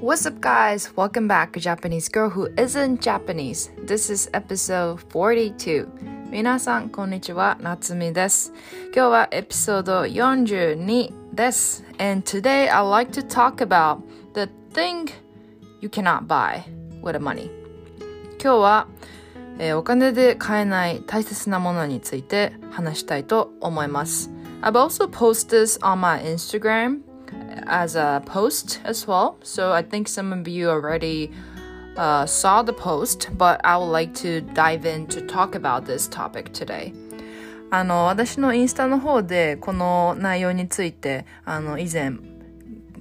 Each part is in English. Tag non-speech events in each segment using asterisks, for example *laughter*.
What's up, guys? Welcome back, Japanese girl who isn't Japanese. This is episode 42. 皆さん、こんにちは。夏美です。今日はエピソード42です。And today I'd like to talk about the thing you cannot buy with a money. 今日は、えー、お金で買えない大切なものについて話したいと思います。I've also posted this on my Instagram as a post as well. So I think some of you already uh, saw the post, but I would like to dive in to talk about this topic today. あの、私のインスタの方でこの内容について、あの、以前、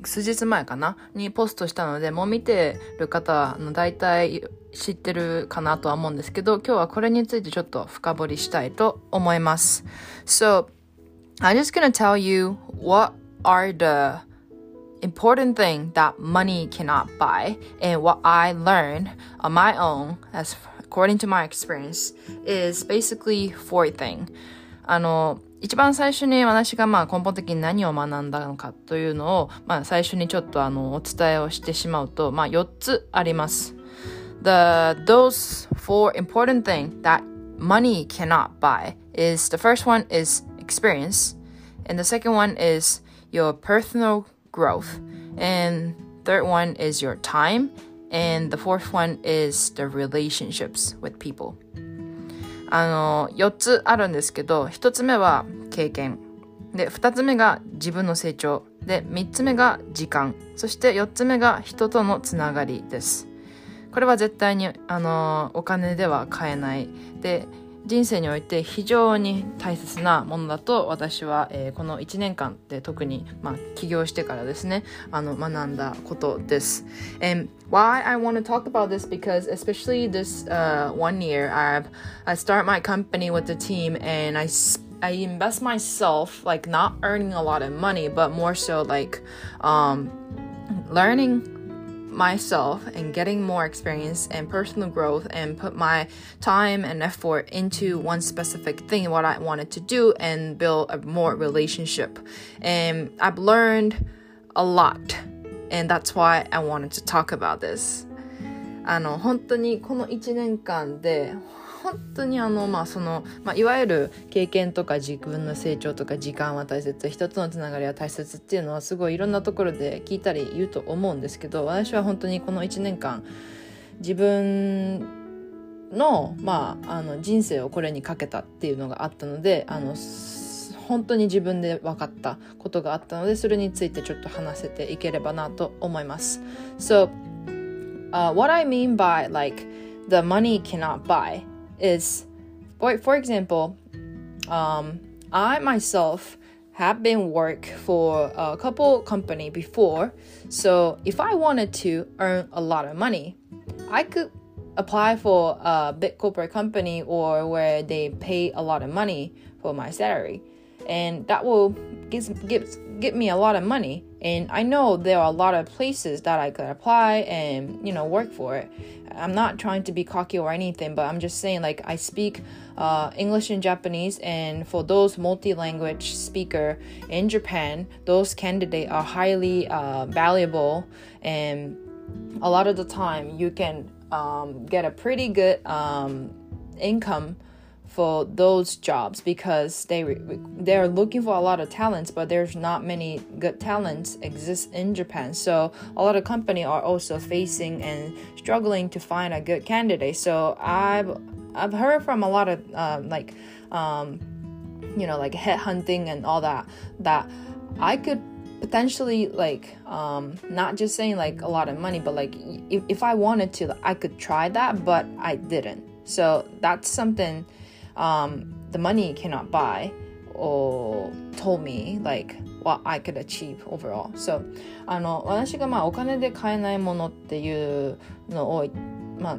数日前かなにポストしたので、もう見てる方は、あの、大体知ってるかなとは思うんですけど、今日はこれについてちょっと深掘りしたいと思います。So, I'm just gonna tell you what are the important thing that money cannot buy and what I learned on my own as according to my experience is basically four thing あの一番最初に私がまあ根本的に何を学んだのかというのを、まあ、最初にちょっとあのお伝えをしてしまうと、まあ、4つあります。The, those four important things that money cannot buy is the first one is experience and the second one is your personal growth. And third one is your time. And the fourth one is the relationships with people. あの、4つあるんですけど、1つ目は経験。で、2つ目が自分の成長。で、3つ目が時間。そして4つ目が人とのつながりです。これは絶対に、あの、お金では買えない。で、人生において非常に大切なものだと私は、えー、この1年間で特に、まあ、起業してからですねあの学んだことです。And why I want to talk about this because especially this、uh, one year I've I start my company with the team and I I invest myself like not earning a lot of money but more so like um, learning myself and getting more experience and personal growth and put my time and effort into one specific thing what I wanted to do and build a more relationship and I've learned a lot and that's why I wanted to talk about this あの本当にこの1年間で 本当にあの、まあそのまあ、いわゆる経験とか自分の成長とか時間は大切人とのつながりは大切っていうのはすごいいろんなところで聞いたり言うと思うんですけど私は本当にこの1年間自分の,、まあ、あの人生をこれにかけたっていうのがあったのであの本当に自分で分かったことがあったのでそれについてちょっと話せていければなと思います。So, uh, what I mean by like the money cannot buy is, for, for example, um, I myself have been work for a couple company before. So if I wanted to earn a lot of money, I could apply for a big corporate company or where they pay a lot of money for my salary. And that will give, give, give me a lot of money. And I know there are a lot of places that I could apply and, you know, work for it. I'm not trying to be cocky or anything, but I'm just saying like I speak uh, English and Japanese, and for those multi-language speaker in Japan, those candidates are highly uh, valuable, and a lot of the time you can um, get a pretty good um, income for those jobs because they they're looking for a lot of talents but there's not many good talents exist in Japan. So a lot of company are also facing and struggling to find a good candidate. So I've I've heard from a lot of uh, like um, you know like headhunting and all that that I could potentially like um not just saying like a lot of money but like if, if i wanted to i could try that but i didn't. So that's something um, the money cannot buy or told me like what I could achieve overall. So あの私がまあお金で買えないものっていうのをまあ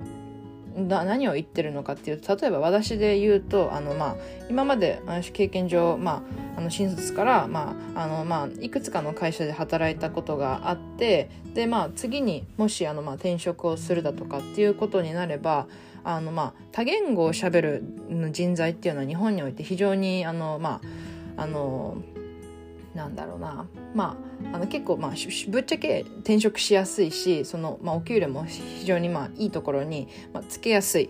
何を言ってるのかっていうと例えば私で言うとあの、まあ、今まで私経験上、まあ、あの新卒から、まああのまあ、いくつかの会社で働いたことがあってで、まあ、次にもしあの、まあ、転職をするだとかっていうことになればあの、まあ、多言語をしゃべる人材っていうのは日本において非常にあの、まあ、あのなんだろうな。まああの結構まあぶっちゃけ転職しやすいしその、まあ、お給料も非常にまあいいところに、まあ、つけやすい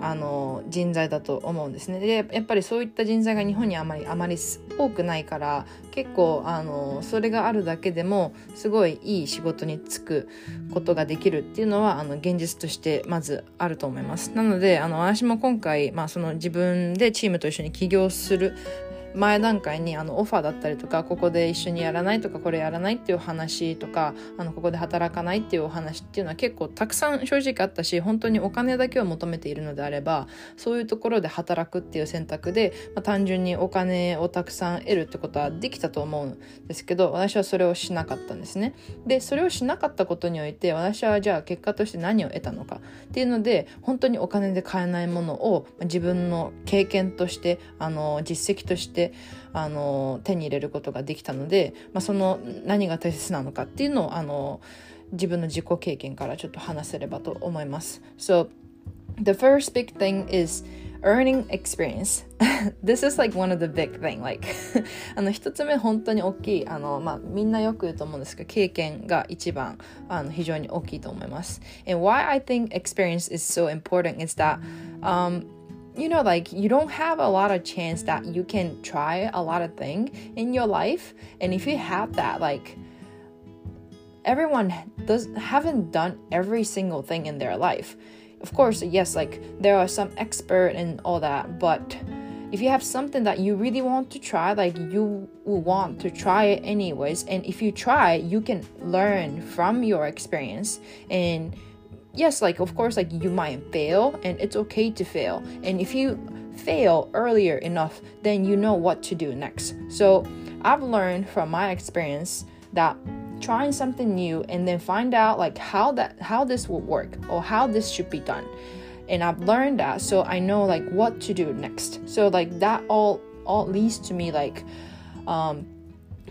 あの人材だと思うんですね。でやっぱりそういった人材が日本にあまりあまり多くないから結構あのそれがあるだけでもすごいいい仕事に就くことができるっていうのはあの現実としてまずあると思います。なのであの私も今回、まあ、その自分でチームと一緒に起業する前段階にあのオファーだったりとかここで一緒にやらないとかこれやらないっていう話とかあのここで働かないっていうお話っていうのは結構たくさん正直あったし本当にお金だけを求めているのであればそういうところで働くっていう選択で、まあ、単純にお金をたくさん得るってことはできたと思うんですけど私はそれをしなかったんですね。でそれをしなかったことにおいて私はじゃあ結果として何を得たのかっていうので本当にお金で買えないものを自分の経験としてあの実績としてであの手に入れることができたので、まあ、その何が大切なのかっていうのをあの自分の自己経験からちょっと話せればと思います。So the first big thing is earning experience this is like one of the big thing like あの一つ目本当に大きいあの、まあ、みんなよく言うと思うんですけど経験が一番あの非常に大きいと思います and why I think experience is so important is that um, you know like you don't have a lot of chance that you can try a lot of thing in your life. And if you have that like everyone does haven't done every single thing in their life. Of course yes like there are some expert and all that but if you have something that you really want to try like you will want to try it anyways. And if you try you can learn from your experience and yes, like of course, like you might fail, and it's okay to fail. And if you fail earlier enough, then you know what to do next. So I've learned from my experience that trying something new and then find out like how that how this will work or how this should be done and i've learned that so i know like what to do next so like that all all leads to me like um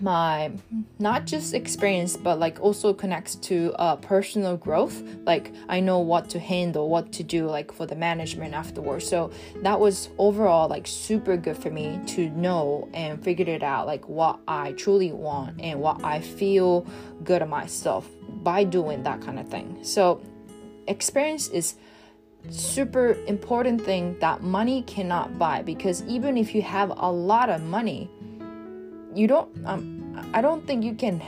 my not just experience but like also connects to uh, personal growth. Like i know what to handle what to do like for the management afterwards. So that was overall like super good for me to know and figure it out like what i truly want and what i feel good of myself by doing that kind of thing. So experience is super important thing that money cannot buy because even if you have a lot of money you don't um, i don't think you can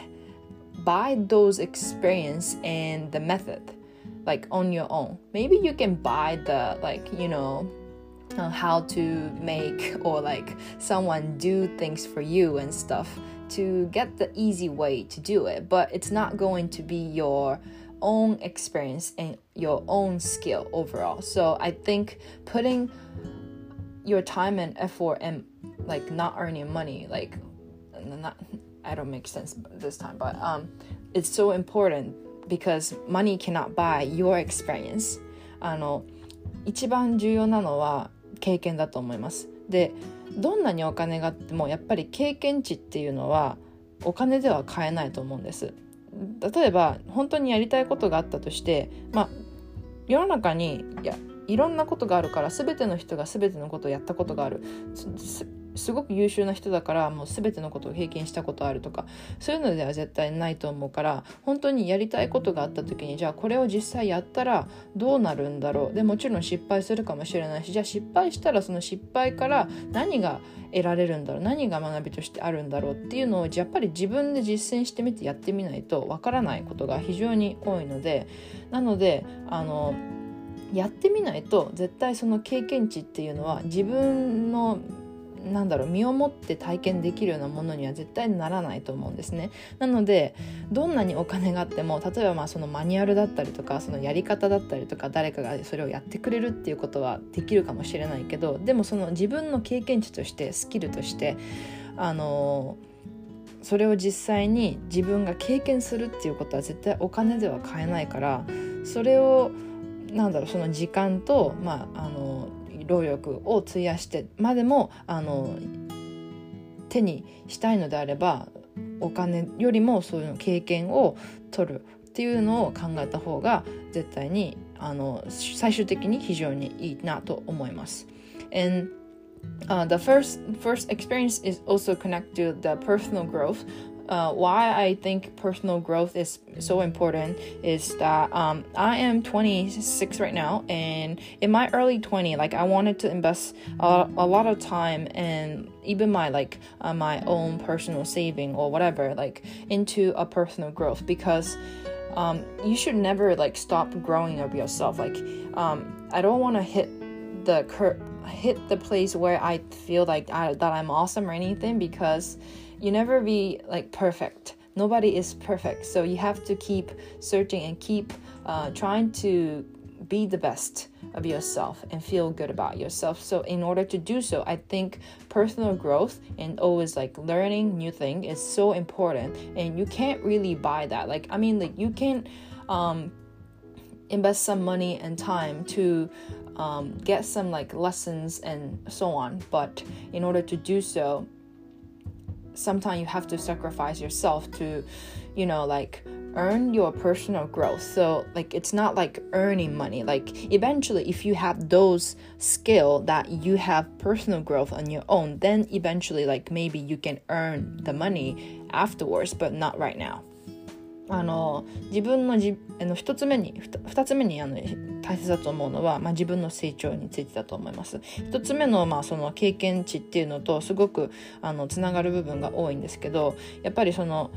buy those experience and the method like on your own. Maybe you can buy the like you know uh, how to make *laughs* or like someone do things for you and stuff to get the easy way to do it. But it's not going to be your own experience and your own skill overall. So i think putting your time and effort and like not earning money like not I don't make sense this time, but um, it's so important because money cannot buy your experience. あの一番重要なのは経験だと思います。でどんなにお金があってもやっぱり経験値っていうのはお金では買えないと思うんです。例えば本当にやりたいことがあったとしてまあ世の中にいやいろんなことがあるから全ての人が全てのことをやったことがあるすごく優秀な人だからもう全てのことを経験したことあるとかそういうのでは絶対ないと思うから本当にやりたいことがあった時にじゃあこれを実際やったらどうなるんだろう。でもちろん失敗するかもしれないしじゃあ失敗したらその失敗から何が得られるんだろう。何が学びとしてあるんだろうっていうのをやっぱり自分で実践してみてやってみないとわからないことが非常に多いのでなのであのやってみないと絶対その経験値っていうのは自分のなんだろう身をもって体験できるようなものには絶対ならないと思うんですね。なのでどんなにお金があっても例えばまあそのマニュアルだったりとかそのやり方だったりとか誰かがそれをやってくれるっていうことはできるかもしれないけどでもその自分の経験値としてスキルとしてあのそれを実際に自分が経験するっていうことは絶対お金では買えないからそれをなんだろうその時間と、まあ、あの労力を費やしてまでもあの手にしたいのであればお金よりもそういうの経験を取るっていうのを考えた方が絶対にあの最終的に非常にいいなと思います。And uh, the first first experience is also connected to the personal growth uh, why I think personal growth is so important is that um, I am 26 right now, and in my early 20, like I wanted to invest a, a lot of time and even my like uh, my own personal saving or whatever like into a personal growth because um, you should never like stop growing of yourself. Like um, I don't want to hit the cur- hit the place where I feel like I, that I'm awesome or anything because you never be like perfect. Nobody is perfect. So you have to keep searching and keep uh, trying to be the best of yourself and feel good about yourself. So in order to do so i think personal growth and always like learning new thing is so important. And you can't really buy that. Like i mean like you can um, invest some money and time to um, get some like lessons and so on. But in order to do so sometimes you have to sacrifice yourself to you know like earn your personal growth. So like it's not like earning money. Like eventually if you have those skill that you have personal growth on your own then eventually like maybe you can earn the money afterwards but not right now あの自分のじあの1つ目に 2, つ目にあの大切だと思うのは、まあ、自分の成長についてだと思います。1つ目の,、まあその経験値っていうのとすごくあのつながる部分が多いんですけどやっぱりその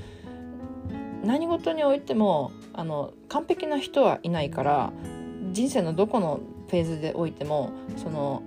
何事においてもあの完璧な人はいないから人生のどこのフェーズでおいてもその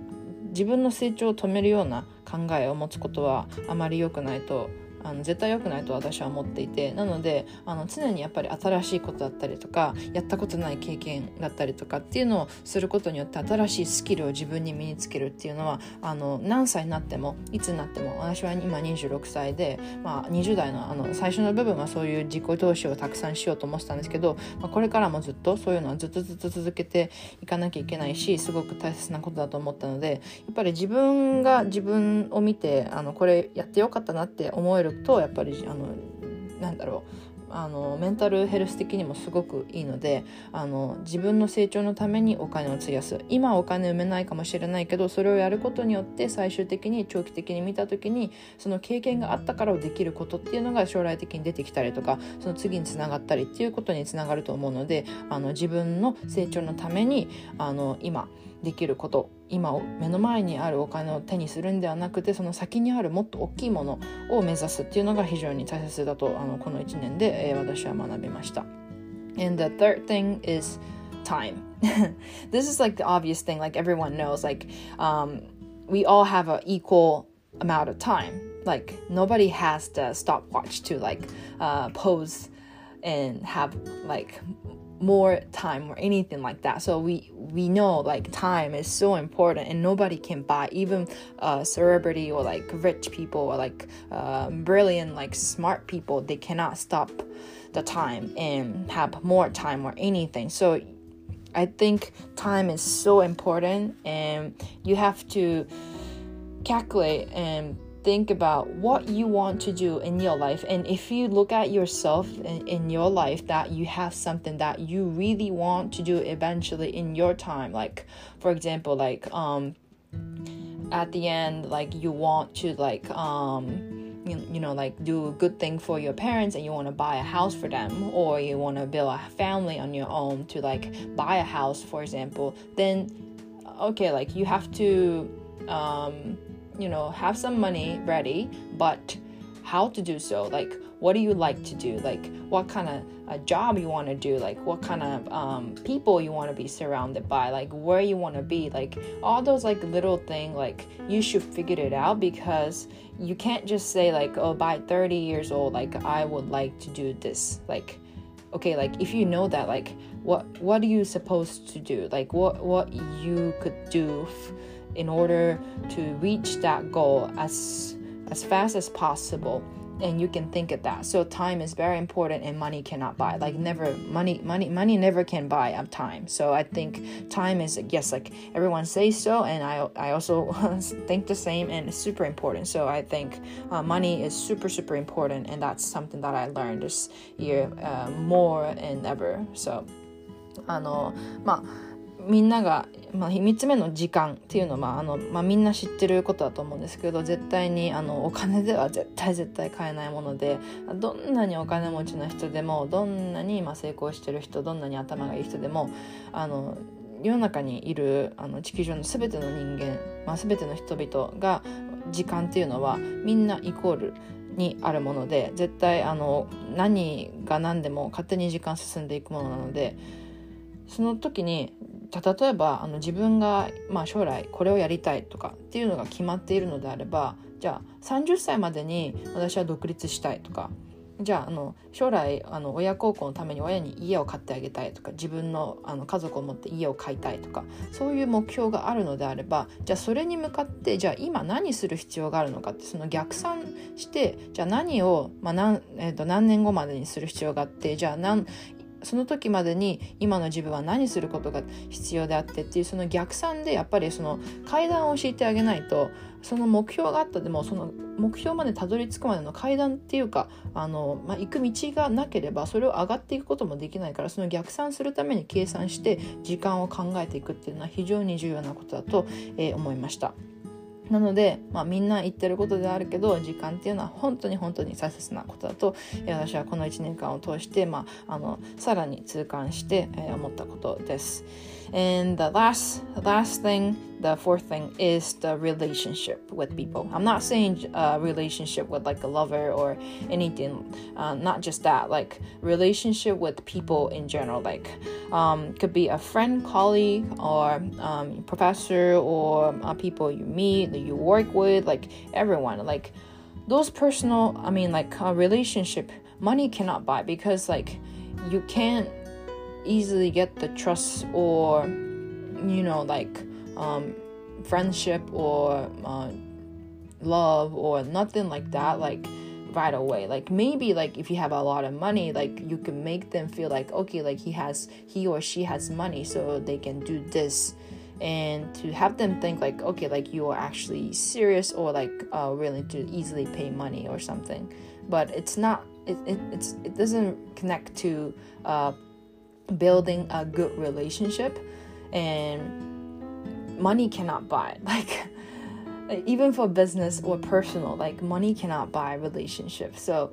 自分の成長を止めるような考えを持つことはあまり良くないとあの絶対良くないと私は思っていてなのであの常にやっぱり新しいことだったりとかやったことない経験だったりとかっていうのをすることによって新しいスキルを自分に身につけるっていうのはあの何歳になってもいつになっても私は今26歳で、まあ、20代のあの最初の部分はそういう自己投資をたくさんしようと思ってたんですけど、まあ、これからもずっとそういうのはずっとずっと続けていかなきゃいけないしすごく大切なことだと思ったのでやっぱり自分が自分を見てあのこれやってよかったなって思えるるとやっぱりあのなんだろう。あのメンタルヘルス的にもすごくいいのであの自分の成長のためにお金を費やす。今お金埋めないかもしれないけどそれをやることによって最終的に長期的に見た時にその経験があったからできることっていうのが将来的に出てきたりとかその次につながったりっていうことにつながると思うのであの自分の成長のためにあの今できること今目の前にあるお金を手にするんではなくてその先にあるもっと大きいものを目指すっていうのが非常に大切だとあのこの1年で、えー、私は学びました。And the third thing is time. this is like the obvious thing, like everyone knows. Like, um, we all have an equal amount of time. Like, nobody has the stopwatch to like uh, pose and have like more time or anything like that. So we we know like time is so important and nobody can buy even a celebrity or like rich people or like uh, brilliant like smart people they cannot stop the time and have more time or anything. So i think time is so important and you have to calculate and think about what you want to do in your life. And if you look at yourself in, in, your life that you have something that you really want to do eventually in your time. Like for example like um at the end like you want to like um you, you know like do a good thing for your parents and you want to buy a house for them or you want to build a family on your own to like buy a house for example then okay like you have to um you know have some money ready but how to do so? Like what do you like to do? Like what kind of a job you want to do? Like what kind of um, people you want to be surrounded by? Like where you want to be? Like all those like little thing like you should figure it out because you can't just say like oh by 30 years old like i would like to do this. Like okay like if you know that like what what are you supposed to do? Like what what you could do f- in order to reach that goal as as fast as possible and you can think of that so time is very important and money cannot buy like never money money money never can buy up time so i think time is yes like everyone says so and i i also *laughs* think the same and it's super important so i think uh, money is super super important and that's something that i learned this year uh, more and ever so あのまあ みんなが、まあ、3つ目の時間っていうのは、まああのまあ、みんな知ってることだと思うんですけど絶対にあのお金では絶対絶対買えないものでどんなにお金持ちの人でもどんなにまあ成功してる人どんなに頭がいい人でもあの世の中にいるあの地球上の全ての人間、まあ、全ての人々が時間っていうのはみんなイコールにあるもので絶対あの何が何でも勝手に時間進んでいくものなのでその時に例えばあの自分が、まあ、将来これをやりたいとかっていうのが決まっているのであればじゃあ30歳までに私は独立したいとかじゃああの将来あの親孝行のために親に家を買ってあげたいとか自分のあの家族を持って家を買いたいとかそういう目標があるのであればじゃあそれに向かってじゃあ今何する必要があるのかってその逆算してじゃあ何を、まあ何えー、と何年後までにする必要があってじゃあ何その時までに今の自分は何することが必要であってっていうその逆算でやっぱりその階段を教えてあげないとその目標があったでもその目標までたどり着くまでの階段っていうかあの、まあ、行く道がなければそれを上がっていくこともできないからその逆算するために計算して時間を考えていくっていうのは非常に重要なことだと、えー、思いました。なので、まあ、みんな言ってることであるけど時間っていうのは本当に本当に大切なことだと私はこの1年間を通して、まあ、あのさらに痛感して、え、思ったことです。And the last last thing, the fourth thing is the relationship with people. I'm not saying a relationship with like a lover or anything. Uh, not just that, like relationship with people in general. Like um, could be a friend, colleague, or um, professor, or uh, people you meet, that you work with, like everyone. Like those personal, I mean, like a relationship, money cannot buy because like you can't easily get the trust or you know like um, friendship or uh, love or nothing like that like right away. Like maybe like if you have a lot of money like you can make them feel like okay like he has he or she has money so they can do this. And to have them think like okay like you are actually serious or like uh, willing to easily pay money or something. But it's not it, it, it's, it doesn't connect to uh, building a good relationship and money cannot buy *laughs* like even for business or personal like money cannot buy relationship so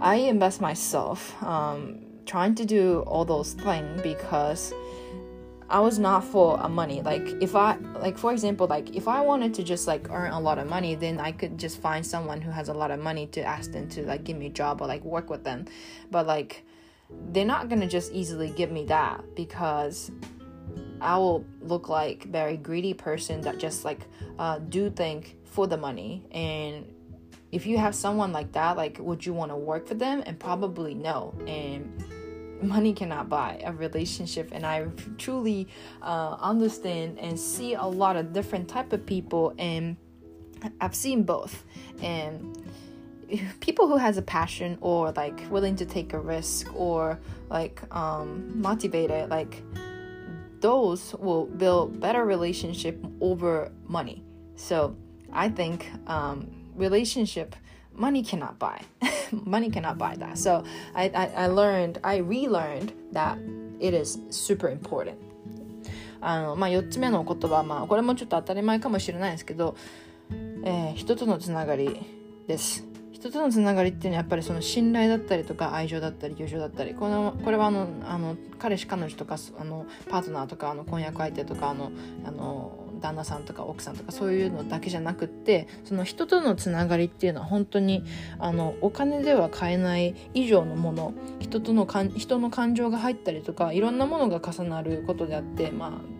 i invest myself um, trying to do all those things because I was not for a money. Like if I like for example, like if I wanted to just like earn a lot of money, then I could just find someone who has a lot of money to ask them to like give me a job or like work with them. But like they're not gonna just easily give me that because I will look like very greedy person that just like uh, do think for the money. And if you have someone like that like would you want to work for them? And probably no. And money cannot buy a relationship. And i truly uh, understand and see a lot of different type of people. And i've seen both. And *laughs* people who has a passion or like willing to take a risk or like um, motivated like those will build better relationship over money so i think um, relationship money cannot buy *laughs* money cannot buy that so I, I, I learned i relearned that it is super important あのまあ4つ目の言葉まあこれもちょっと当たり前かもしれないですけど、えー、人とのつながりです 人とのつながりっていうのはやっぱりその信頼だったりとか愛情だったり友情だったりこのこれはあのあの彼氏彼女とかあのパートナーとかあの婚約相手とかあのあの旦那さんとか奥さんとかそういうのだけじゃなくってその人とのつながりっていうのは本当にあのお金では買えない以上のもの人とのかん人の感情が入ったりとかいろんなものが重なることであってまあ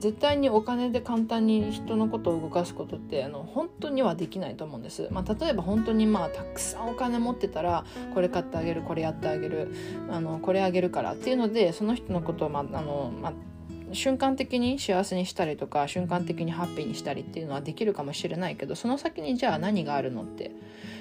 絶対にお金で簡単に人のことを動かすことってあの本当にはできないと思うんです、まあ、例えば本当にまあたくさんお金持ってたらこれ買ってあげるこれやってあげるあのこれあげるからっていうのでその人のことを、まああのまあ、瞬間的に幸せにしたりとか瞬間的にハッピーにしたりっていうのはできるかもしれないけどその先にじゃあ何があるのって。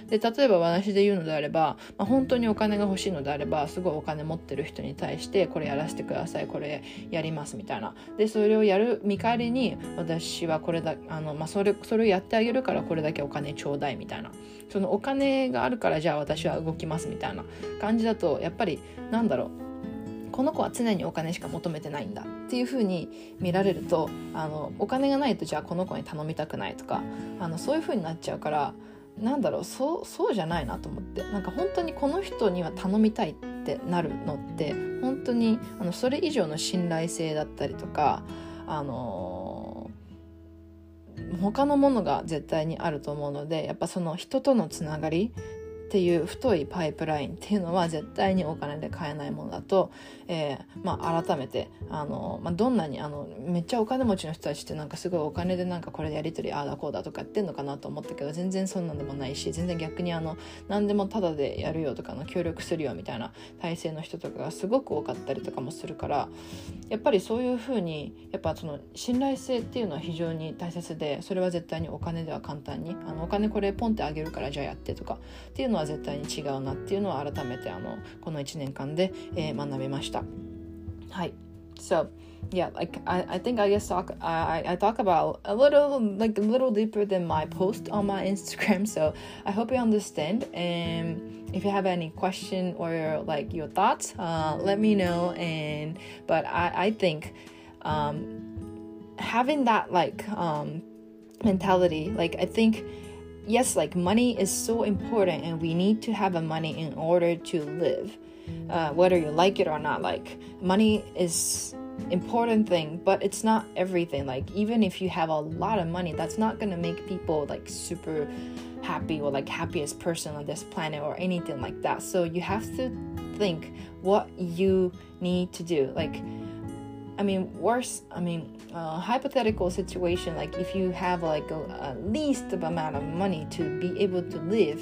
で例えば私で言うのであれば、まあ、本当にお金が欲しいのであればすごいお金持ってる人に対してこれやらせてくださいこれやりますみたいな。でそれをやる見返りに私はこれだあの、まあ、それそれをやってあげるからこれだけお金ちょうだいみたいな。そのお金があるからじゃあ私は動きますみたいな感じだとやっぱりなんだろう。この子は常にお金しか求めてないんだ。っていうふうに見られるとあのお金がないとじゃあこの子に頼みたくないとかあのそういうふうになっちゃうからなんだろうそうそうじゃないなと思ってなんか本当にこの人には頼みたいってなるのって本当にあのそれ以上の信頼性だったりとかあの他のものが絶対にあると思うのでやっぱその人とのつながりっていう太いパイプラインっていうのは絶対にお金で買えないものだと、えー、まあ、改めてあの、まあ、どんなにあのめっちゃお金持ちの人たちってなんかすごいお金でなんかこれでやり取りああだこうだとかやってんのかなと思ったけど全然そんなんでもないし全然逆にあの何でもタダでやるよとかの協力するよみたいな体制の人とかがすごく多かったりとかもするからやっぱりそういうふうにやっぱその信頼性っていうのは非常に大切でそれは絶対にお金では簡単にあのお金これポンってあげるからじゃあやってとかっていうのは絶対に違うなっていうのは改めてあのこの1年間で、えー、学びました。はい。So, yeah, like I, I think I guess talk I, I talk about a little like a little deeper than my post on my Instagram. So I hope you understand. And if you have any question or like your thoughts, uh, let me know. And but I I think um, having that like um, mentality, like I think yes, like money is so important, and we need to have a money in order to live, uh, whether you like it or not. Like money is important thing, but it's not everything. Like even if you have a lot of money, that's not gonna make people like super happy or like happiest person on this planet or anything like that. So you have to think what you need to do. Like I mean, worse. I mean, uh, hypothetical situation like if you have like a, a least amount of money to be able to live,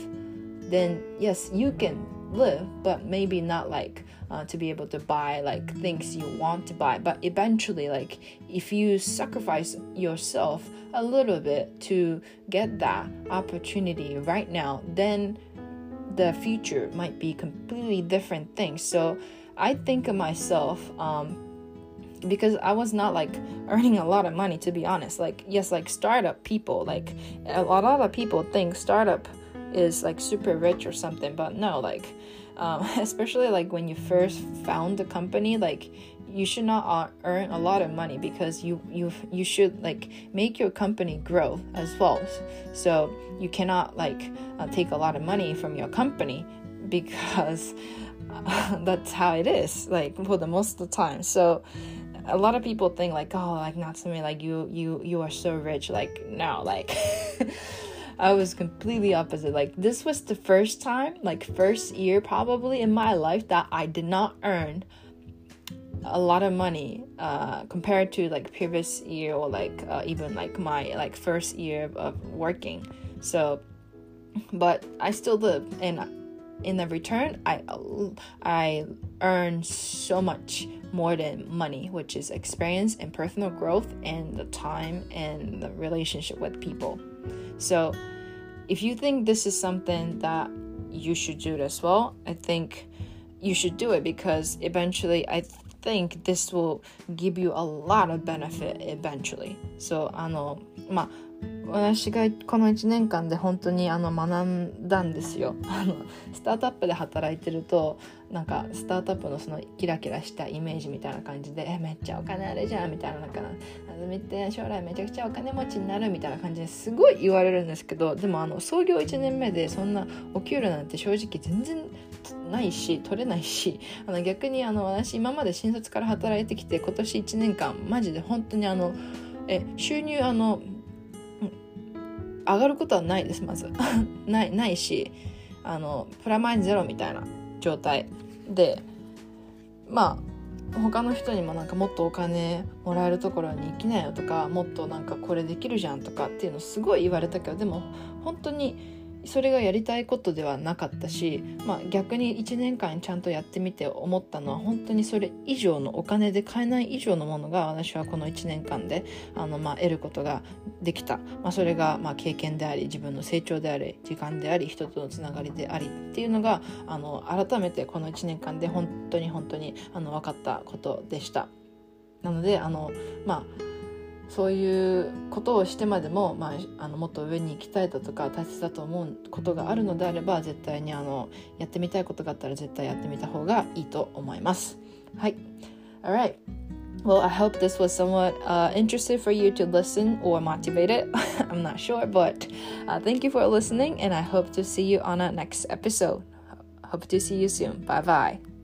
then yes, you can live, but maybe not like uh, to be able to buy like things you want to buy. But eventually, like if you sacrifice yourself a little bit to get that opportunity right now, then the future might be completely different things. So I think of myself. Um, because I was not like earning a lot of money to be honest. Like yes, like startup people, like a lot of people think startup is like super rich or something, but no, like um, *laughs* especially like when you first found the company, like you should not earn a lot of money because you you you should like make your company grow as well. So you cannot like uh, take a lot of money from your company because uh, *laughs* that's how it is like for the most of the time. So a lot of people think like oh like Natsumi like you you you are so rich. Like no like *laughs* I was completely opposite. Like this was the first time like first year probably in my life that I did not earn a lot of money uh, compared to like previous year or like uh, even like my like first year of working. So but I still live and in the return I I earn so much more than money, which is experience and personal growth and the time and the relationship with people. So, if you think this is something that you should do as well, I think you should do it because eventually I think this will give you a lot of benefit eventually. So, あの、まあ 私がこの1年間で本当にあの学んだんですよ。*laughs* あのスタートアップで働いてるとなんかスタートアップのそのキラキラしたイメージみたいな感じでえめっちゃお金あれじゃんみたいななんかあずみって将来めちゃくちゃお金持ちになるみたいな感じですごい言われるんですけどでもあの創業1年目でそんなお給料なんて正直全然ないし取れないしあの逆にあの私今まで新卒から働いてきて今年1年間マジで本当にあのえ収入あの上がることはないですまず。*laughs* ないないしあのプラマイゼロみたいな状態でまあ他の人にもなんかもっとお金もらえるところに行きなよとかもっとなんかこれできるじゃんとかっていうのすごい言われたけどでも本当にそれがやりたいことではなかったし、まあ、逆に1年間ちゃんとやってみて思ったのは本当にそれ以上のお金で買えない以上のものが私はこの1年間であの、まあ、得ることができた、まあ、それがまあ経験であり自分の成長であり時間であり人とのつながりでありっていうのがあの改めてこの1年間で本当に本当にあの分かったことでした。なのであのまあそういうことをしてまでも、まあ、あのもっと上に行きたいだとか大切だと思うことがあるのであれば絶対にあのやってみたいことがあったら絶対やってみた方がいいと思います。はい。All right. Well, I hope this was somewhat uh, interesting for you to listen or motivated. I'm not sure, but uh, thank you for listening, and I hope to see you on our next episode. Hope to see you soon. Bye bye.